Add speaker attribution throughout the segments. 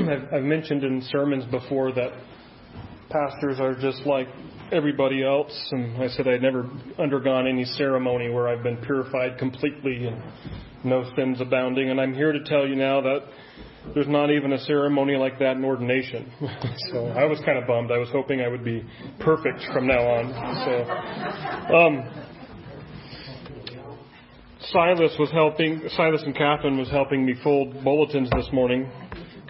Speaker 1: I've, I've mentioned in sermons before that pastors are just like everybody else, and I said I'd never undergone any ceremony where I've been purified completely and no sins abounding, and I'm here to tell you now that there's not even a ceremony like that in ordination. so I was kind of bummed. I was hoping I would be perfect from now on. So, um, Silas was helping, Silas and Catherine was helping me fold bulletins this morning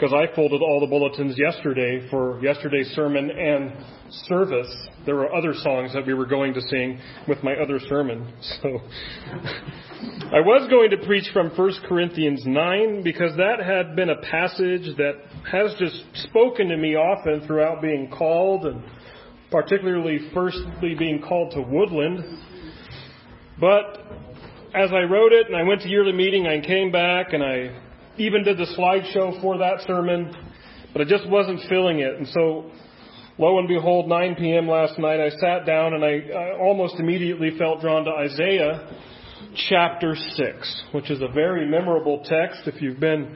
Speaker 1: because I folded all the bulletins yesterday for yesterday's sermon and service. There were other songs that we were going to sing with my other sermon. So I was going to preach from 1 Corinthians 9 because that had been a passage that has just spoken to me often throughout being called and particularly firstly being called to Woodland. But as I wrote it and I went to yearly meeting, I came back and I even did the slideshow for that sermon, but I just wasn't feeling it. And so, lo and behold, 9 p.m. last night, I sat down and I, I almost immediately felt drawn to Isaiah chapter 6, which is a very memorable text. If you've been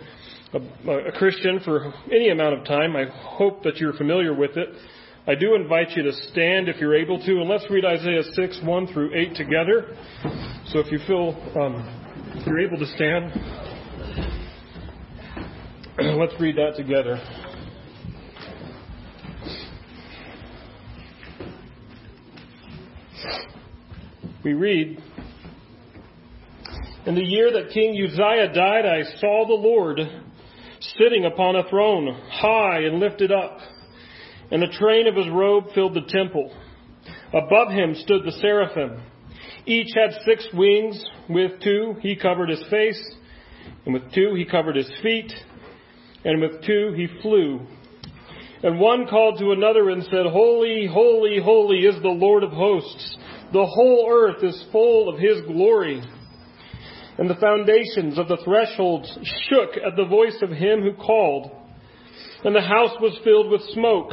Speaker 1: a, a Christian for any amount of time, I hope that you're familiar with it. I do invite you to stand if you're able to, and let's read Isaiah 6, 1 through 8 together. So if you feel um, if you're able to stand, let's read that together. We read, In the year that King Uzziah died, I saw the Lord sitting upon a throne, high and lifted up and the train of his robe filled the temple. Above him stood the seraphim. Each had six wings. With two he covered his face, and with two he covered his feet, and with two he flew. And one called to another and said, Holy, holy, holy is the Lord of hosts. The whole earth is full of his glory. And the foundations of the thresholds shook at the voice of him who called. And the house was filled with smoke.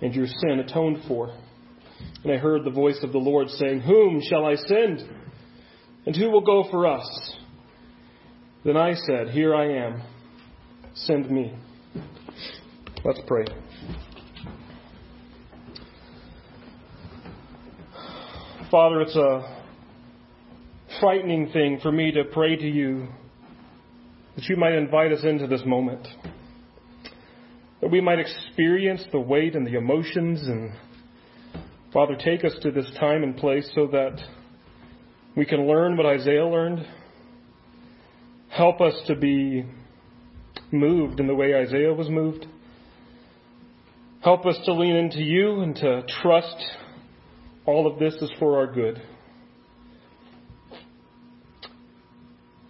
Speaker 1: and your sin atoned for. And I heard the voice of the Lord saying, Whom shall I send? And who will go for us? Then I said, Here I am. Send me. Let's pray. Father, it's a frightening thing for me to pray to you that you might invite us into this moment that we might experience the weight and the emotions. And Father, take us to this time and place so that we can learn what Isaiah learned. Help us to be moved in the way Isaiah was moved. Help us to lean into you and to trust all of this is for our good.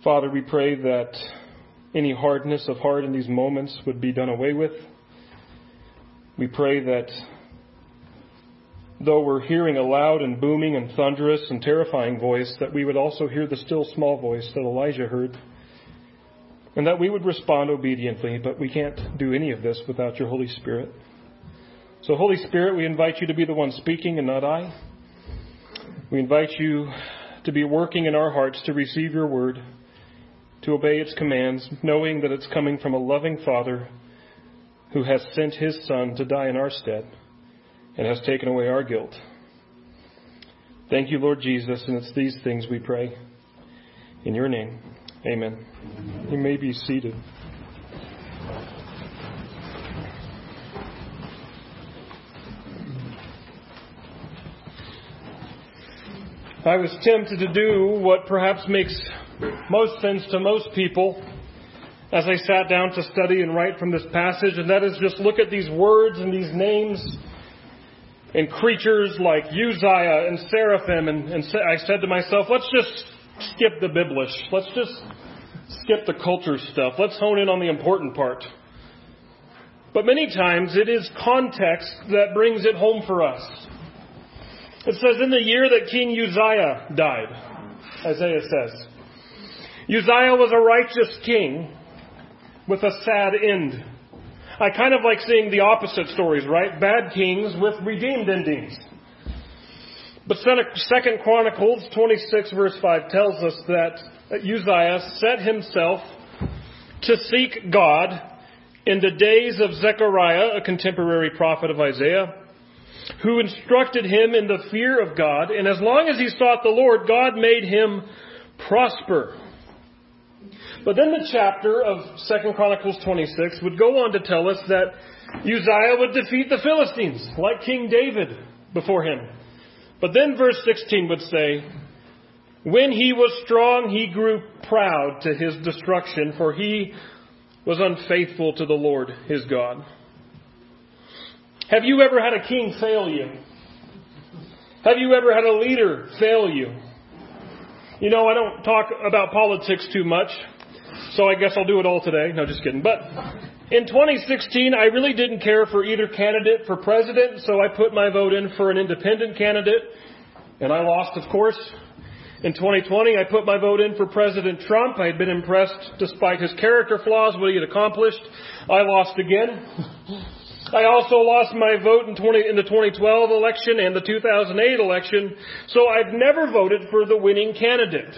Speaker 1: Father, we pray that any hardness of heart in these moments would be done away with. We pray that though we're hearing a loud and booming and thunderous and terrifying voice, that we would also hear the still small voice that Elijah heard, and that we would respond obediently, but we can't do any of this without your Holy Spirit. So, Holy Spirit, we invite you to be the one speaking and not I. We invite you to be working in our hearts to receive your word, to obey its commands, knowing that it's coming from a loving Father who has sent his Son to die in our stead and has taken away our guilt. Thank you, Lord Jesus, and it's these things we pray. In your name, amen. You may be seated. I was tempted to do what perhaps makes most sense to most people as I sat down to study and write from this passage, and that is just look at these words and these names and creatures like Uzziah and Seraphim, and, and I said to myself, let's just skip the Biblish. Let's just skip the culture stuff. Let's hone in on the important part. but many times it is context that brings it home for us. It says, in the year that King Uzziah died, Isaiah says, Uzziah was a righteous king with a sad end. I kind of like seeing the opposite stories, right? Bad kings with redeemed endings. But Second Chronicles 26 verse 5 tells us that Uzziah set himself to seek God in the days of Zechariah, a contemporary prophet of Isaiah, who instructed him in the fear of God, and as long as he sought the Lord, God made him prosper. But then the chapter of Second Chronicles 26 would go on to tell us that Uzziah would defeat the Philistines, like King David before him. But then verse 16 would say, When he was strong, he grew proud to his destruction, for he was unfaithful to the Lord his God. Have you ever had a king fail you? Have you ever had a leader fail you? You know, I don't talk about politics too much, so I guess I'll do it all today. No, just kidding. But in 2016, I really didn't care for either candidate for president, so I put my vote in for an independent candidate, and I lost, of course. In 2020, I put my vote in for President Trump. I had been impressed despite his character flaws, what he had accomplished. I lost again. I also lost my vote in, 20, in the 2012 election and the 2008 election, so I've never voted for the winning candidate.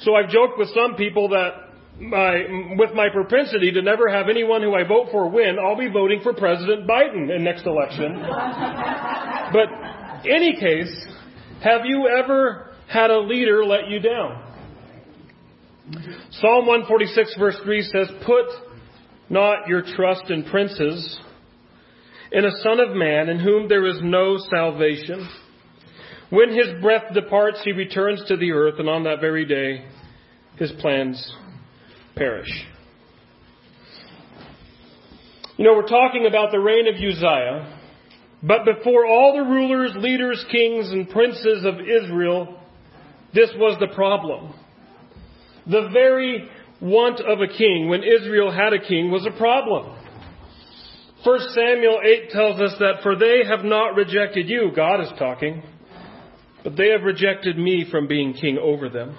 Speaker 1: So I've joked with some people that my, with my propensity to never have anyone who I vote for win, I'll be voting for President Biden in next election. but any case, have you ever had a leader let you down? Psalm 146 verse 3 says, Put not your trust in princes, in a son of man in whom there is no salvation. When his breath departs, he returns to the earth, and on that very day, his plans perish. You know, we're talking about the reign of Uzziah, but before all the rulers, leaders, kings, and princes of Israel, this was the problem. The very want of a king when Israel had a king was a problem. 1 Samuel 8 tells us that for they have not rejected you, God is talking, but they have rejected me from being king over them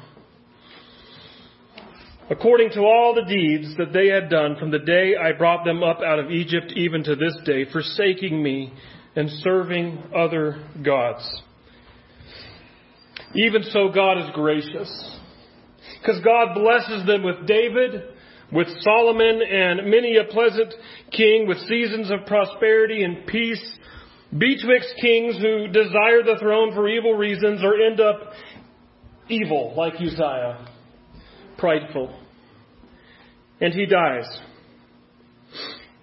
Speaker 1: according to all the deeds that they had done from the day I brought them up out of Egypt even to this day, forsaking me and serving other gods. Even so, God is gracious. Because God blesses them with David, with Solomon, and many a pleasant king with seasons of prosperity and peace, betwixt kings who desire the throne for evil reasons or end up evil, like Uzziah prideful. And he dies.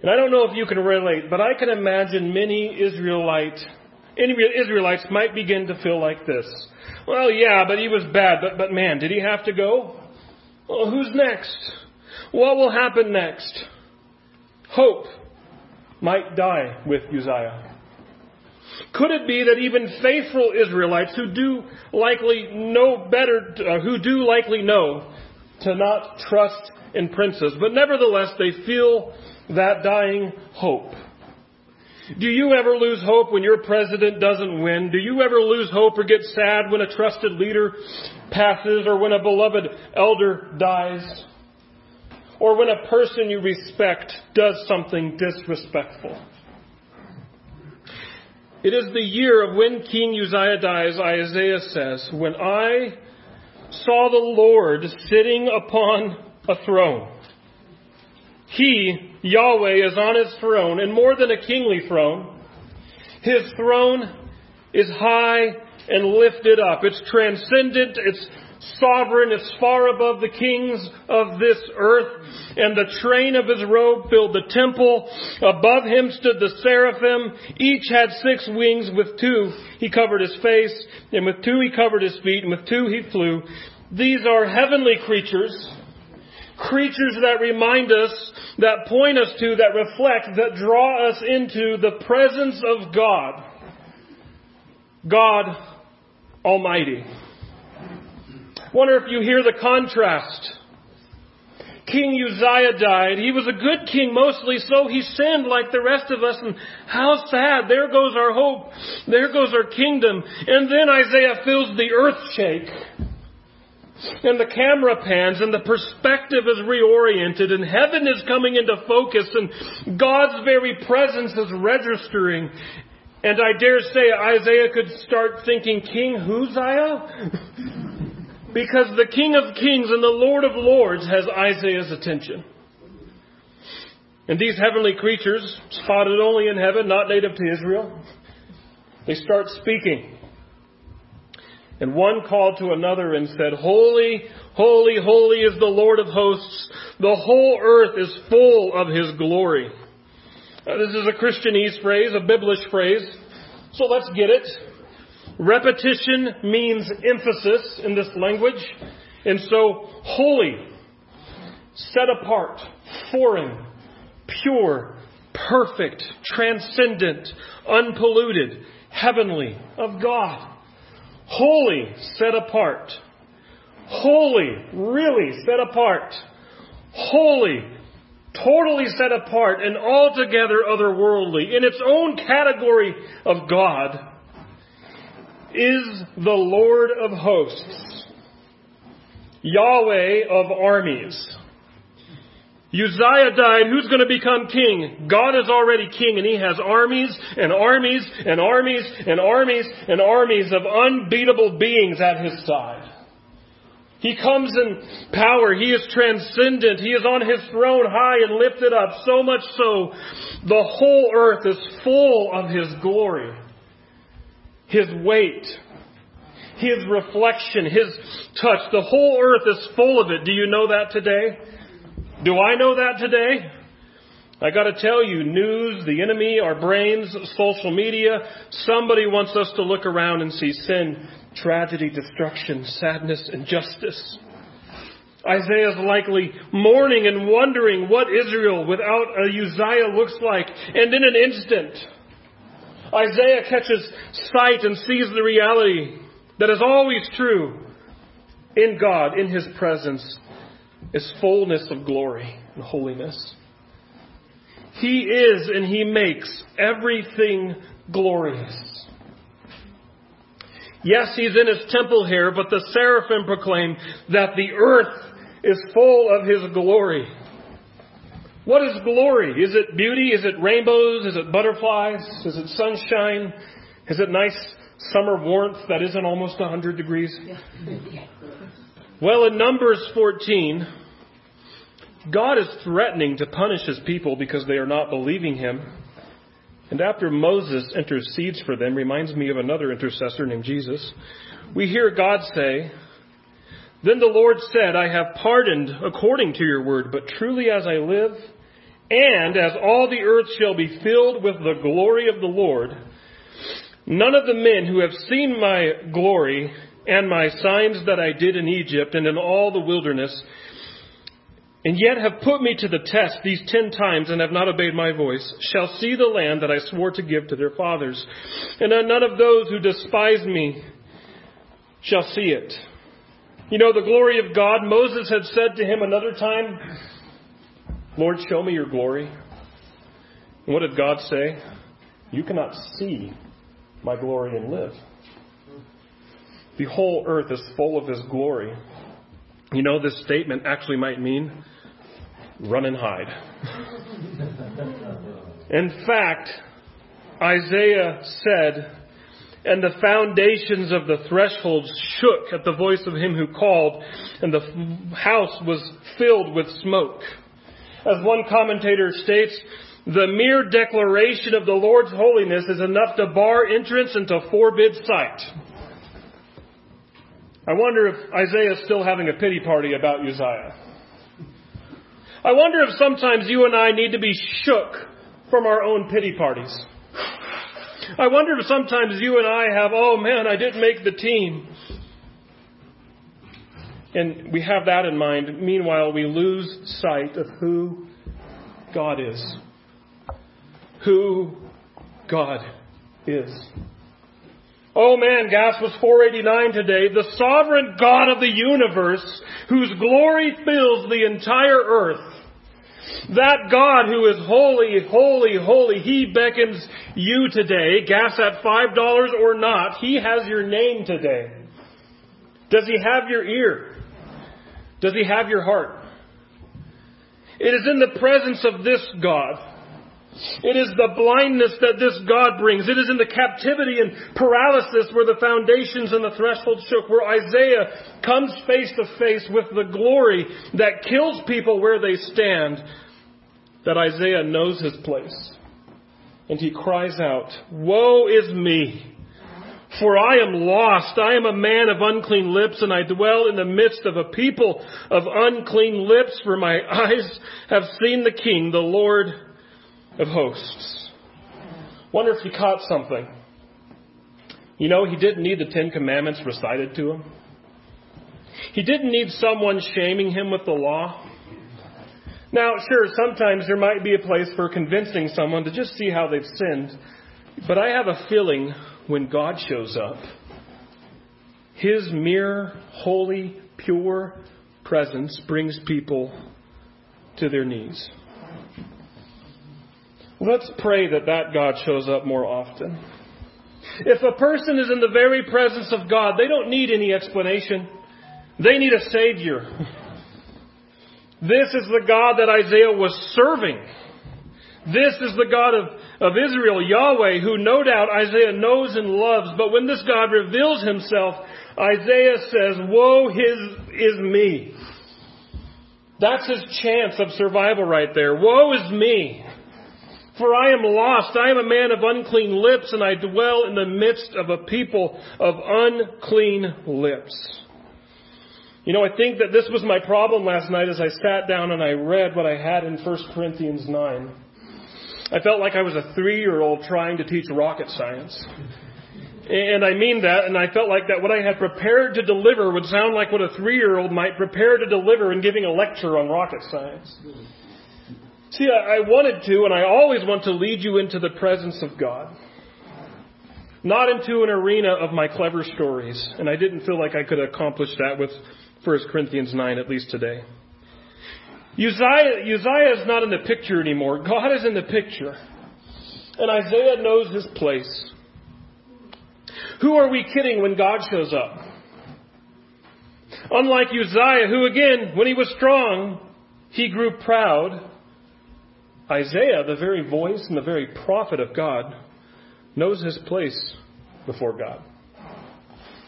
Speaker 1: And I don't know if you can relate, but I can imagine many Israelite, any Israelites might begin to feel like this. Well, yeah, but he was bad, but, but man, did he have to go? Well, who's next? What will happen next? Hope might die with Uzziah. Could it be that even faithful Israelites who do likely know better, uh, who do likely know to not trust in princes, but nevertheless they feel that dying hope. Do you ever lose hope when your president doesn't win? Do you ever lose hope or get sad when a trusted leader passes or when a beloved elder dies? Or when a person you respect does something disrespectful? It is the year of when King Uzziah dies, Isaiah says, when I saw the Lord sitting upon a throne. He, Yahweh, is on his throne, and more than a kingly throne. His throne is high and lifted up. It's transcendent. It's sovereign. It's far above the kings of this earth. And the train of his robe filled the temple. Above him stood the seraphim. Each had six wings. With two he covered his face, and with two he covered his feet, and with two he flew. These are heavenly creatures, creatures that remind us, that point us to, that reflect, that draw us into the presence of God. God Almighty. Wonder if you hear the contrast. King Uzziah died. He was a good king mostly, so he sinned like the rest of us. And how sad. There goes our hope. There goes our kingdom. And then Isaiah feels the earth shake. And the camera pans and the perspective is reoriented and heaven is coming into focus and God's very presence is registering. And I dare say Isaiah could start thinking, King Uzziah? because the King of Kings and the Lord of Lords has Isaiah's attention. And these heavenly creatures, spotted only in heaven, not native to Israel, they start speaking. And one called to another and said, Holy, holy, holy is the Lord of hosts. The whole earth is full of his glory. Now, this is a Christianese phrase, a biblish phrase. So let's get it. Repetition means emphasis in this language. And so, holy, set apart, foreign, pure, perfect, transcendent, unpolluted, heavenly, of God. Holy, set apart. Holy, really set apart. Holy, totally set apart and altogether otherworldly in its own category of God is the Lord of hosts, Yahweh of armies. Uzziah died. Who's going to become king? God is already king and he has armies and armies and armies and armies and armies of unbeatable beings at his side. He comes in power. He is transcendent. He is on his throne high and lifted up, so much so the whole earth is full of his glory his weight, his reflection, his touch. The whole earth is full of it. Do you know that today? Do I know that today? I gotta tell you, news, the enemy, our brains, social media, somebody wants us to look around and see sin, tragedy, destruction, sadness, injustice. Isaiah is likely mourning and wondering what Israel without a Uzziah looks like. And in an instant, Isaiah catches sight and sees the reality that is always true in God, in His presence, is fullness of glory and holiness. He is and He makes everything glorious. Yes, He's in His temple here, but the seraphim proclaim that the earth is full of His glory. What is glory? Is it beauty? Is it rainbows? Is it butterflies? Is it sunshine? Is it nice summer warmth that isn't almost 100 degrees? Well, in Numbers 14, God is threatening to punish his people because they are not believing him. And after Moses intercedes for them, reminds me of another intercessor named Jesus, we hear God say, Then the Lord said, I have pardoned according to your word, but truly as I live, and as all the earth shall be filled with the glory of the Lord, none of the men who have seen my glory and my signs that I did in Egypt and in all the wilderness, and yet have put me to the test these ten times and have not obeyed my voice, shall see the land that I swore to give to their fathers. And uh, none of those who despise me shall see it. You know, the glory of God, Moses had said to him another time, Lord, show me your glory. And what did God say? You cannot see my glory and live. The whole earth is full of his glory. You know, this statement actually might mean run and hide. In fact, Isaiah said, and the foundations of the thresholds shook at the voice of him who called, and the house was filled with smoke. As one commentator states, the mere declaration of the Lord's holiness is enough to bar entrance and to forbid sight. I wonder if Isaiah is still having a pity party about Uzziah. I wonder if sometimes you and I need to be shook from our own pity parties. I wonder if sometimes you and I have, oh man, I didn't make the team. And we have that in mind. Meanwhile, we lose sight of who God is. Who God is. Oh man, gas was 489 today. The sovereign God of the universe, whose glory fills the entire earth. That God who is holy, holy, holy, He beckons you today, gas at $5 or not, He has your name today. Does He have your ear? Does He have your heart? It is in the presence of this God. It is the blindness that this God brings. It is in the captivity and paralysis where the foundations and the threshold shook, where Isaiah comes face to face with the glory that kills people where they stand, that Isaiah knows his place. And he cries out, Woe is me! For I am lost. I am a man of unclean lips, and I dwell in the midst of a people of unclean lips, for my eyes have seen the King, the Lord of hosts. Wonder if he caught something. You know, he didn't need the Ten Commandments recited to him. He didn't need someone shaming him with the law. Now, sure, sometimes there might be a place for convincing someone to just see how they've sinned. But I have a feeling when God shows up, His mere, holy, pure presence brings people to their knees. Let's pray that that God shows up more often. If a person is in the very presence of God, they don't need any explanation. They need a Savior. This is the God that Isaiah was serving. This is the God of, of Israel, Yahweh, who no doubt Isaiah knows and loves. But when this God reveals himself, Isaiah says, Woe his, is me. That's his chance of survival right there. Woe is me. For I am lost. I am a man of unclean lips, and I dwell in the midst of a people of unclean lips. You know, I think that this was my problem last night as I sat down and I read what I had in 1 Corinthians 9. I felt like I was a three year old trying to teach rocket science. And I mean that, and I felt like that what I had prepared to deliver would sound like what a three year old might prepare to deliver in giving a lecture on rocket science. See, I wanted to, and I always want to lead you into the presence of God. Not into an arena of my clever stories. And I didn't feel like I could accomplish that with 1 Corinthians 9, at least today. Uzziah, Uzziah is not in the picture anymore. God is in the picture. And Isaiah knows his place. Who are we kidding when God shows up? Unlike Uzziah, who again, when he was strong, he grew proud. Isaiah, the very voice and the very prophet of God, knows his place before God.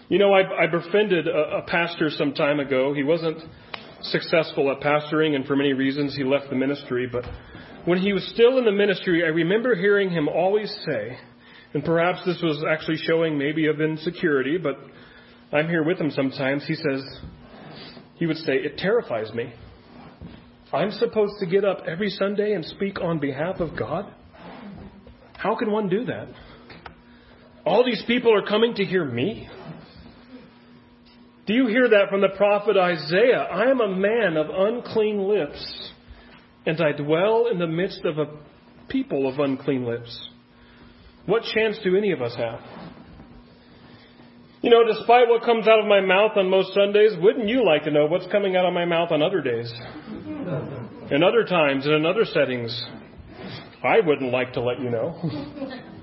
Speaker 1: You know, I, I befriended a, a pastor some time ago. He wasn't successful at pastoring, and for many reasons he left the ministry. But when he was still in the ministry, I remember hearing him always say, and perhaps this was actually showing maybe of insecurity, but I'm here with him sometimes. He says, he would say, It terrifies me I'm supposed to get up every Sunday and speak on behalf of God? How can one do that? All these people are coming to hear me? Do you hear that from the prophet Isaiah? I am a man of unclean lips, and I dwell in the midst of a people of unclean lips. What chance do any of us have? You know, despite what comes out of my mouth on most Sundays, wouldn't you like to know what's coming out of my mouth on other days? In other times and in other settings? I wouldn't like to let you know.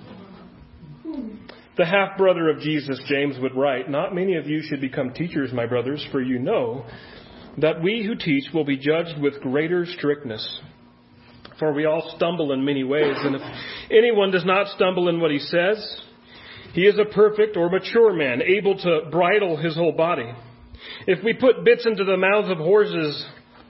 Speaker 1: the half brother of Jesus, James, would write, Not many of you should become teachers, my brothers, for you know that we who teach will be judged with greater strictness. For we all stumble in many ways, and if anyone does not stumble in what he says, he is a perfect or mature man, able to bridle his whole body. If we put bits into the mouths of horses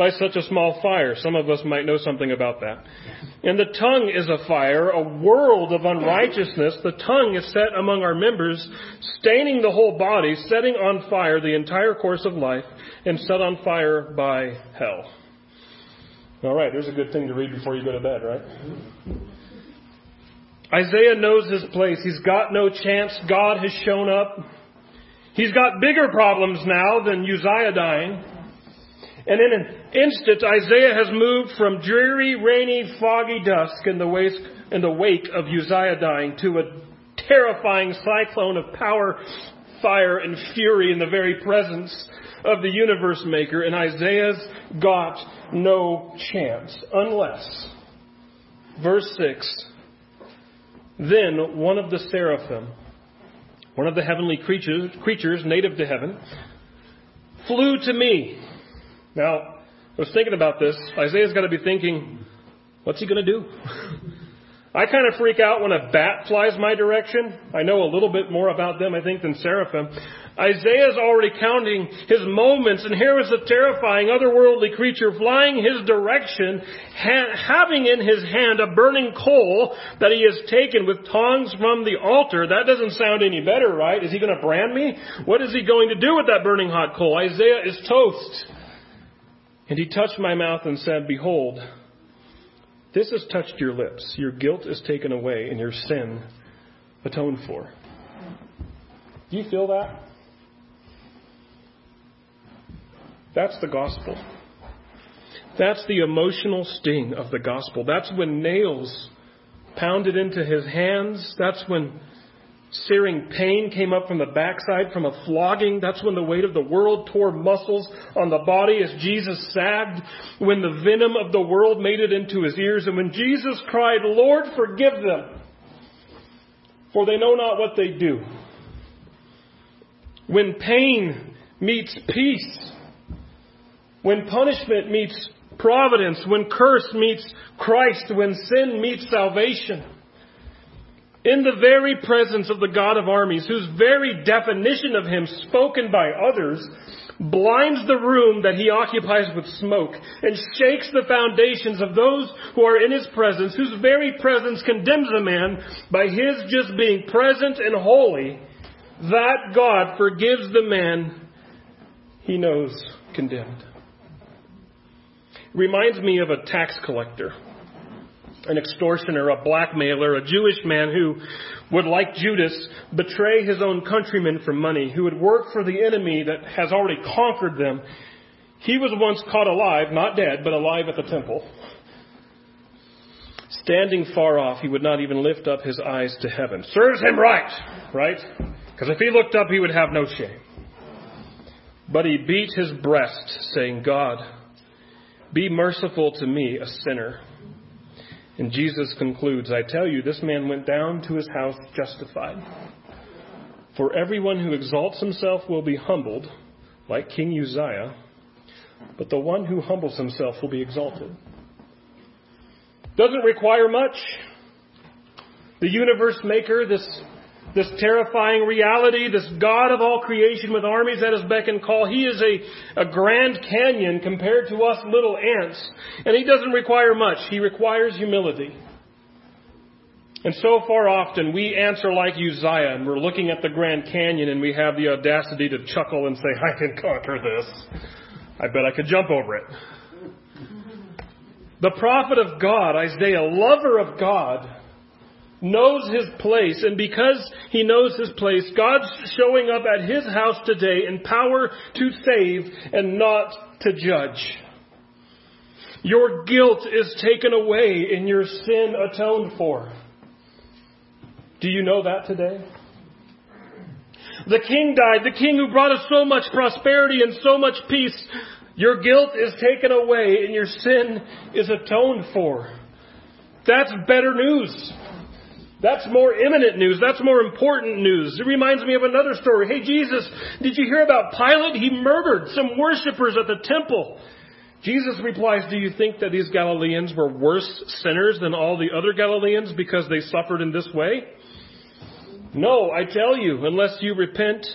Speaker 1: by such a small fire. Some of us might know something about that. And the tongue is a fire, a world of unrighteousness. The tongue is set among our members, staining the whole body, setting on fire the entire course of life, and set on fire by hell. All right, there's a good thing to read before you go to bed, right? Isaiah knows his place. He's got no chance. God has shown up. He's got bigger problems now than Uzziah dying. And in instant, Isaiah has moved from dreary, rainy, foggy dusk in the, wake, in the wake of Uzziah dying to a terrifying cyclone of power, fire, and fury in the very presence of the universe maker. And Isaiah's got no chance unless, verse 6, then one of the seraphim, one of the heavenly creatures, creatures native to heaven, flew to me. Now, I was thinking about this. Isaiah's got to be thinking, what's he going to do? I kind of freak out when a bat flies my direction. I know a little bit more about them, I think, than seraphim. Isaiah's already counting his moments, and here is a terrifying otherworldly creature flying his direction, ha- having in his hand a burning coal that he has taken with tongs from the altar. That doesn't sound any better, right? Is he going to brand me? What is he going to do with that burning hot coal? Isaiah is toast. And he touched my mouth and said, Behold, this has touched your lips. Your guilt is taken away and your sin atoned for. Do you feel that? That's the gospel. That's the emotional sting of the gospel. That's when nails pounded into his hands. That's when searing pain came up from the backside from a flogging. That's when the weight of the world tore muscles on the body as Jesus sagged. When the venom of the world made it into his ears. And when Jesus cried, Lord, forgive them, for they know not what they do. When pain meets peace when punishment meets providence, when curse meets Christ, when sin meets salvation. In the very presence of the God of armies, whose very definition of him, spoken by others, blinds the room that he occupies with smoke and shakes the foundations of those who are in his presence, whose very presence condemns a man by his just being present and holy, that God forgives the man he knows condemned. Reminds me of a tax collector, an extortioner, a blackmailer, a Jewish man who would, like Judas, betray his own countrymen for money, who would work for the enemy that has already conquered them. He was once caught alive, not dead, but alive at the temple. Standing far off, he would not even lift up his eyes to heaven. Serves him right, right? Because if he looked up, he would have no shame. But he beat his breast, saying, God, be merciful to me, a sinner. And Jesus concludes, I tell you, this man went down to his house justified. For everyone who exalts himself will be humbled, like King Uzziah, but the one who humbles himself will be exalted. Doesn't require much. The universe maker, this this terrifying reality, this God of all creation with armies at his beck and call. He is a, a Grand Canyon compared to us little ants. And he doesn't require much. He requires humility. And so far often we answer like Uzziah and we're looking at the Grand Canyon and we have the audacity to chuckle and say, I can conquer this. I bet I could jump over it. The prophet of God, Isaiah, lover of God, knows his place, and because he knows his place, God's showing up at his house today in power to save and not to judge. Your guilt is taken away and your sin atoned for. Do you know that today? The king died, the king who brought us so much prosperity and so much peace. Your guilt is taken away and your sin is atoned for. That's better news. That's more imminent news. That's more important news. It reminds me of another story. Hey, Jesus, did you hear about Pilate? He murdered some worshippers at the temple. Jesus replies, Do you think that these Galileans were worse sinners than all the other Galileans because they suffered in this way? No, I tell you, unless you repent,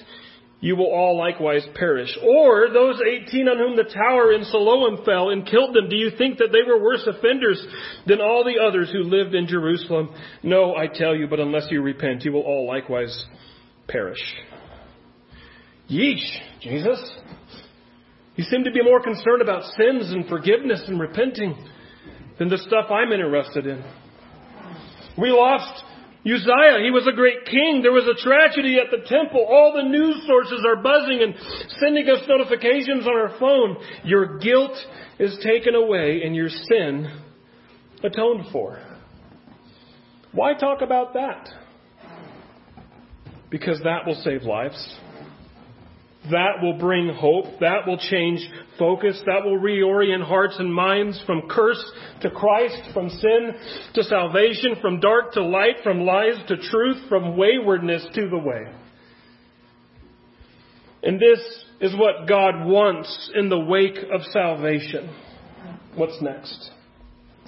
Speaker 1: you will all likewise perish. Or those 18 on whom the tower in Siloam fell and killed them, do you think that they were worse offenders than all the others who lived in Jerusalem? No, I tell you, but unless you repent, you will all likewise perish. Yeesh, Jesus. You seem to be more concerned about sins and forgiveness and repenting than the stuff I'm interested in. We lost Uzziah, he was a great king. There was a tragedy at the temple. All the news sources are buzzing and sending us notifications on our phone. Your guilt is taken away and your sin atoned for. Why talk about that? Because that will save lives. That will bring hope. That will change focus. That will reorient hearts and minds from curse to Christ, from sin to salvation, from dark to light, from lies to truth, from waywardness to the way. And this is what God wants in the wake of salvation. What's next?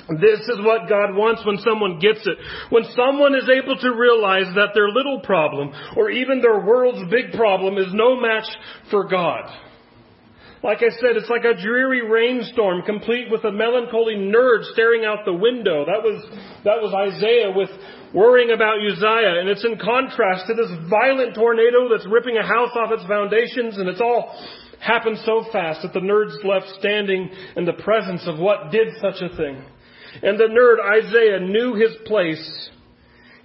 Speaker 1: This is what God wants when someone gets it. When someone is able to realize that their little problem, or even their world's big problem, is no match for God. Like I said, it's like a dreary rainstorm complete with a melancholy nerd staring out the window. That was, that was Isaiah with worrying about Uzziah. And it's in contrast to this violent tornado that's ripping a house off its foundations and it's all happened so fast that the nerd's left standing in the presence of what did such a thing. And the nerd, Isaiah, knew his place.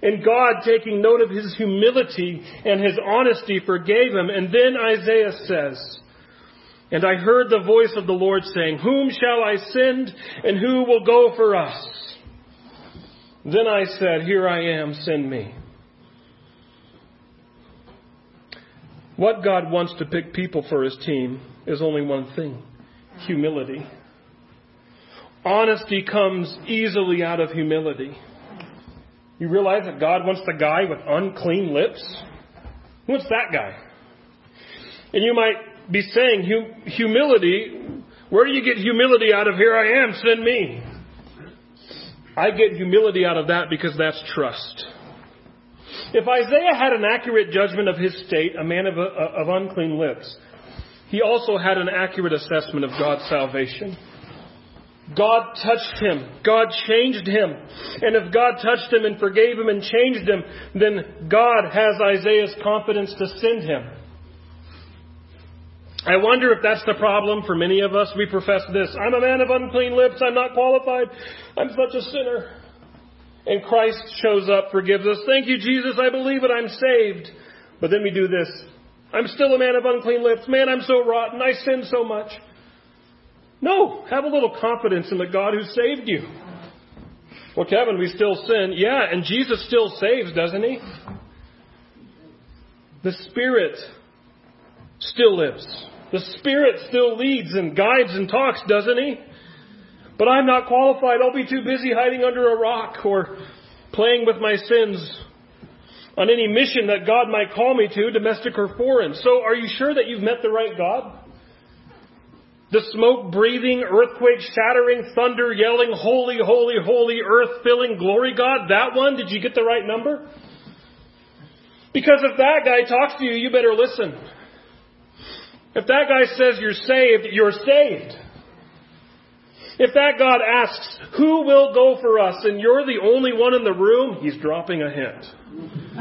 Speaker 1: And God, taking note of his humility and his honesty, forgave him. And then Isaiah says, And I heard the voice of the Lord saying, Whom shall I send, and who will go for us? Then I said, Here I am, send me. What God wants to pick people for his team is only one thing humility. Honesty comes easily out of humility. You realize that God wants the guy with unclean lips? What's that guy? And you might be saying, humility, where do you get humility out of here I am, send me? I get humility out of that because that's trust. If Isaiah had an accurate judgment of his state, a man of, uh, of unclean lips, he also had an accurate assessment of God's salvation. God touched him. God changed him. And if God touched him and forgave him and changed him, then God has Isaiah's confidence to send him. I wonder if that's the problem for many of us. We profess this I'm a man of unclean lips. I'm not qualified. I'm such a sinner. And Christ shows up, forgives us. Thank you, Jesus. I believe it. I'm saved. But then we do this. I'm still a man of unclean lips. Man, I'm so rotten. I sin so much. No, have a little confidence in the God who saved you. Well, Kevin, we still sin. Yeah, and Jesus still saves, doesn't he? The Spirit still lives. The Spirit still leads and guides and talks, doesn't he? But I'm not qualified. I'll be too busy hiding under a rock or playing with my sins on any mission that God might call me to, domestic or foreign. So are you sure that you've met the right God? The smoke breathing, earthquake shattering, thunder yelling, holy, holy, holy, earth filling, glory God, that one, did you get the right number? Because if that guy talks to you, you better listen. If that guy says you're saved, you're saved. If that God asks, who will go for us, and you're the only one in the room, he's dropping a hint.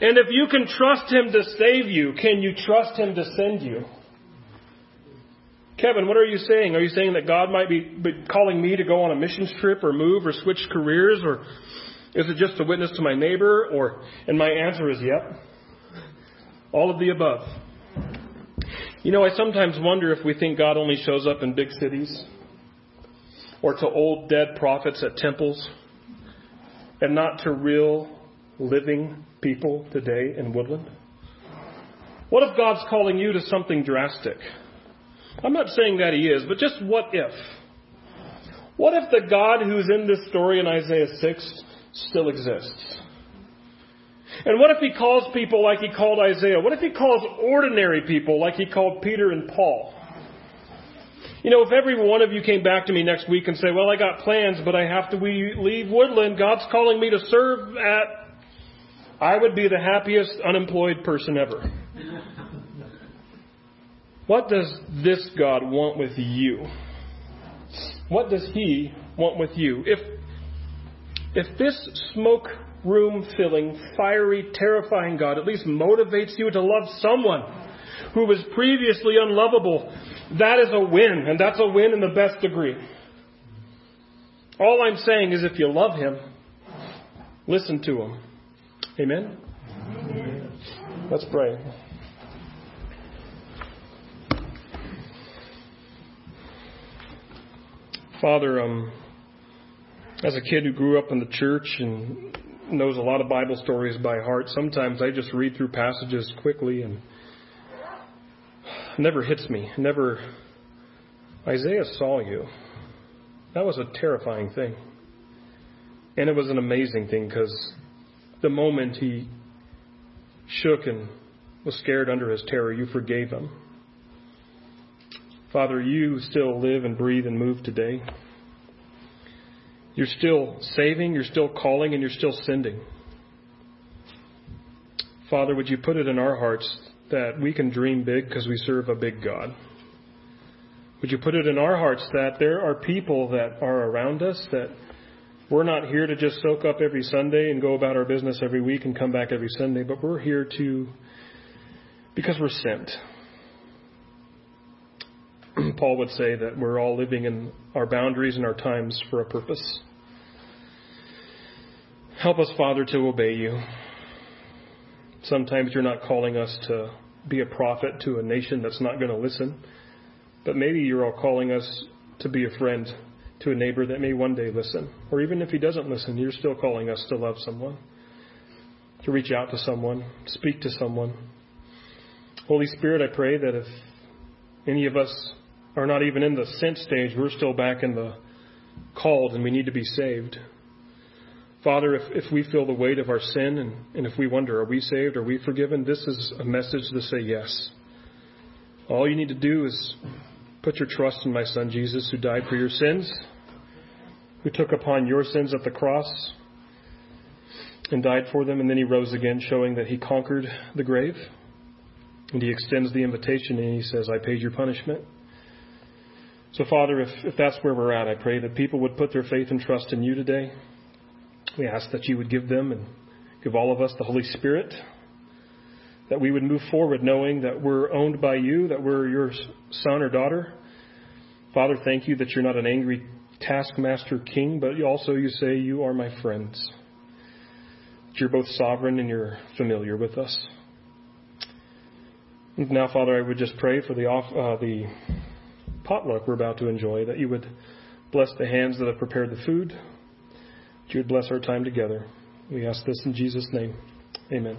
Speaker 1: and if you can trust him to save you, can you trust him to send you? Kevin, what are you saying? Are you saying that God might be calling me to go on a missions trip or move or switch careers or is it just a witness to my neighbor or and my answer is yep. All of the above. You know, I sometimes wonder if we think God only shows up in big cities or to old dead prophets at temples and not to real living people today in Woodland. What if God's calling you to something drastic? I'm not saying that he is, but just what if? What if the God who's in this story in Isaiah 6 still exists? And what if he calls people like he called Isaiah? What if he calls ordinary people like he called Peter and Paul? You know, if every one of you came back to me next week and say, well, I got plans, but I have to leave Woodland. God's calling me to serve at, I would be the happiest unemployed person ever. What does this God want with you? What does He want with you? If, if this smoke room filling, fiery, terrifying God at least motivates you to love someone who was previously unlovable, that is a win, and that's a win in the best degree. All I'm saying is if you love Him, Listen to him. Amen? Amen. Let's pray. Father, um, as a kid who grew up in the church and knows a lot of Bible stories by heart, sometimes I just read through passages quickly and never hits me. Never. Isaiah saw you. That was a terrifying thing. And it was an amazing thing because the moment he shook and was scared under his terror, you forgave him. Father, you still live and breathe and move today. You're still saving, you're still calling, and you're still sending. Father, would you put it in our hearts that we can dream big because we serve a big God? Would you put it in our hearts that there are people that are around us that we're not here to just soak up every Sunday and go about our business every week and come back every Sunday, but we're here to because we're sent. Paul would say that we're all living in our boundaries and our times for a purpose. Help us, Father, to obey you. Sometimes you're not calling us to be a prophet to a nation that's not going to listen, but maybe you're all calling us to be a friend to a neighbor that may one day listen. Or even if he doesn't listen, you're still calling us to love someone, to reach out to someone, speak to someone. Holy Spirit, I pray that if any of us are not even in the sent stage, we're still back in the called and we need to be saved. Father, if, if we feel the weight of our sin and, and if we wonder, are we saved? Are we forgiven? This is a message to say yes. All you need to do is put your trust in my Son Jesus, who died for your sins, who took upon your sins at the cross and died for them, and then he rose again, showing that he conquered the grave. And he extends the invitation and he says, I paid your punishment. So, Father, if, if that's where we're at, I pray that people would put their faith and trust in you today. We ask that you would give them and give all of us the Holy Spirit, that we would move forward knowing that we're owned by you, that we're your son or daughter. Father, thank you that you're not an angry taskmaster king, but also you say you are my friends. That you're both sovereign and you're familiar with us. And now, Father, I would just pray for the off, uh, the potluck we're about to enjoy, that you would bless the hands that have prepared the food, that you would bless our time together. We ask this in Jesus' name. Amen.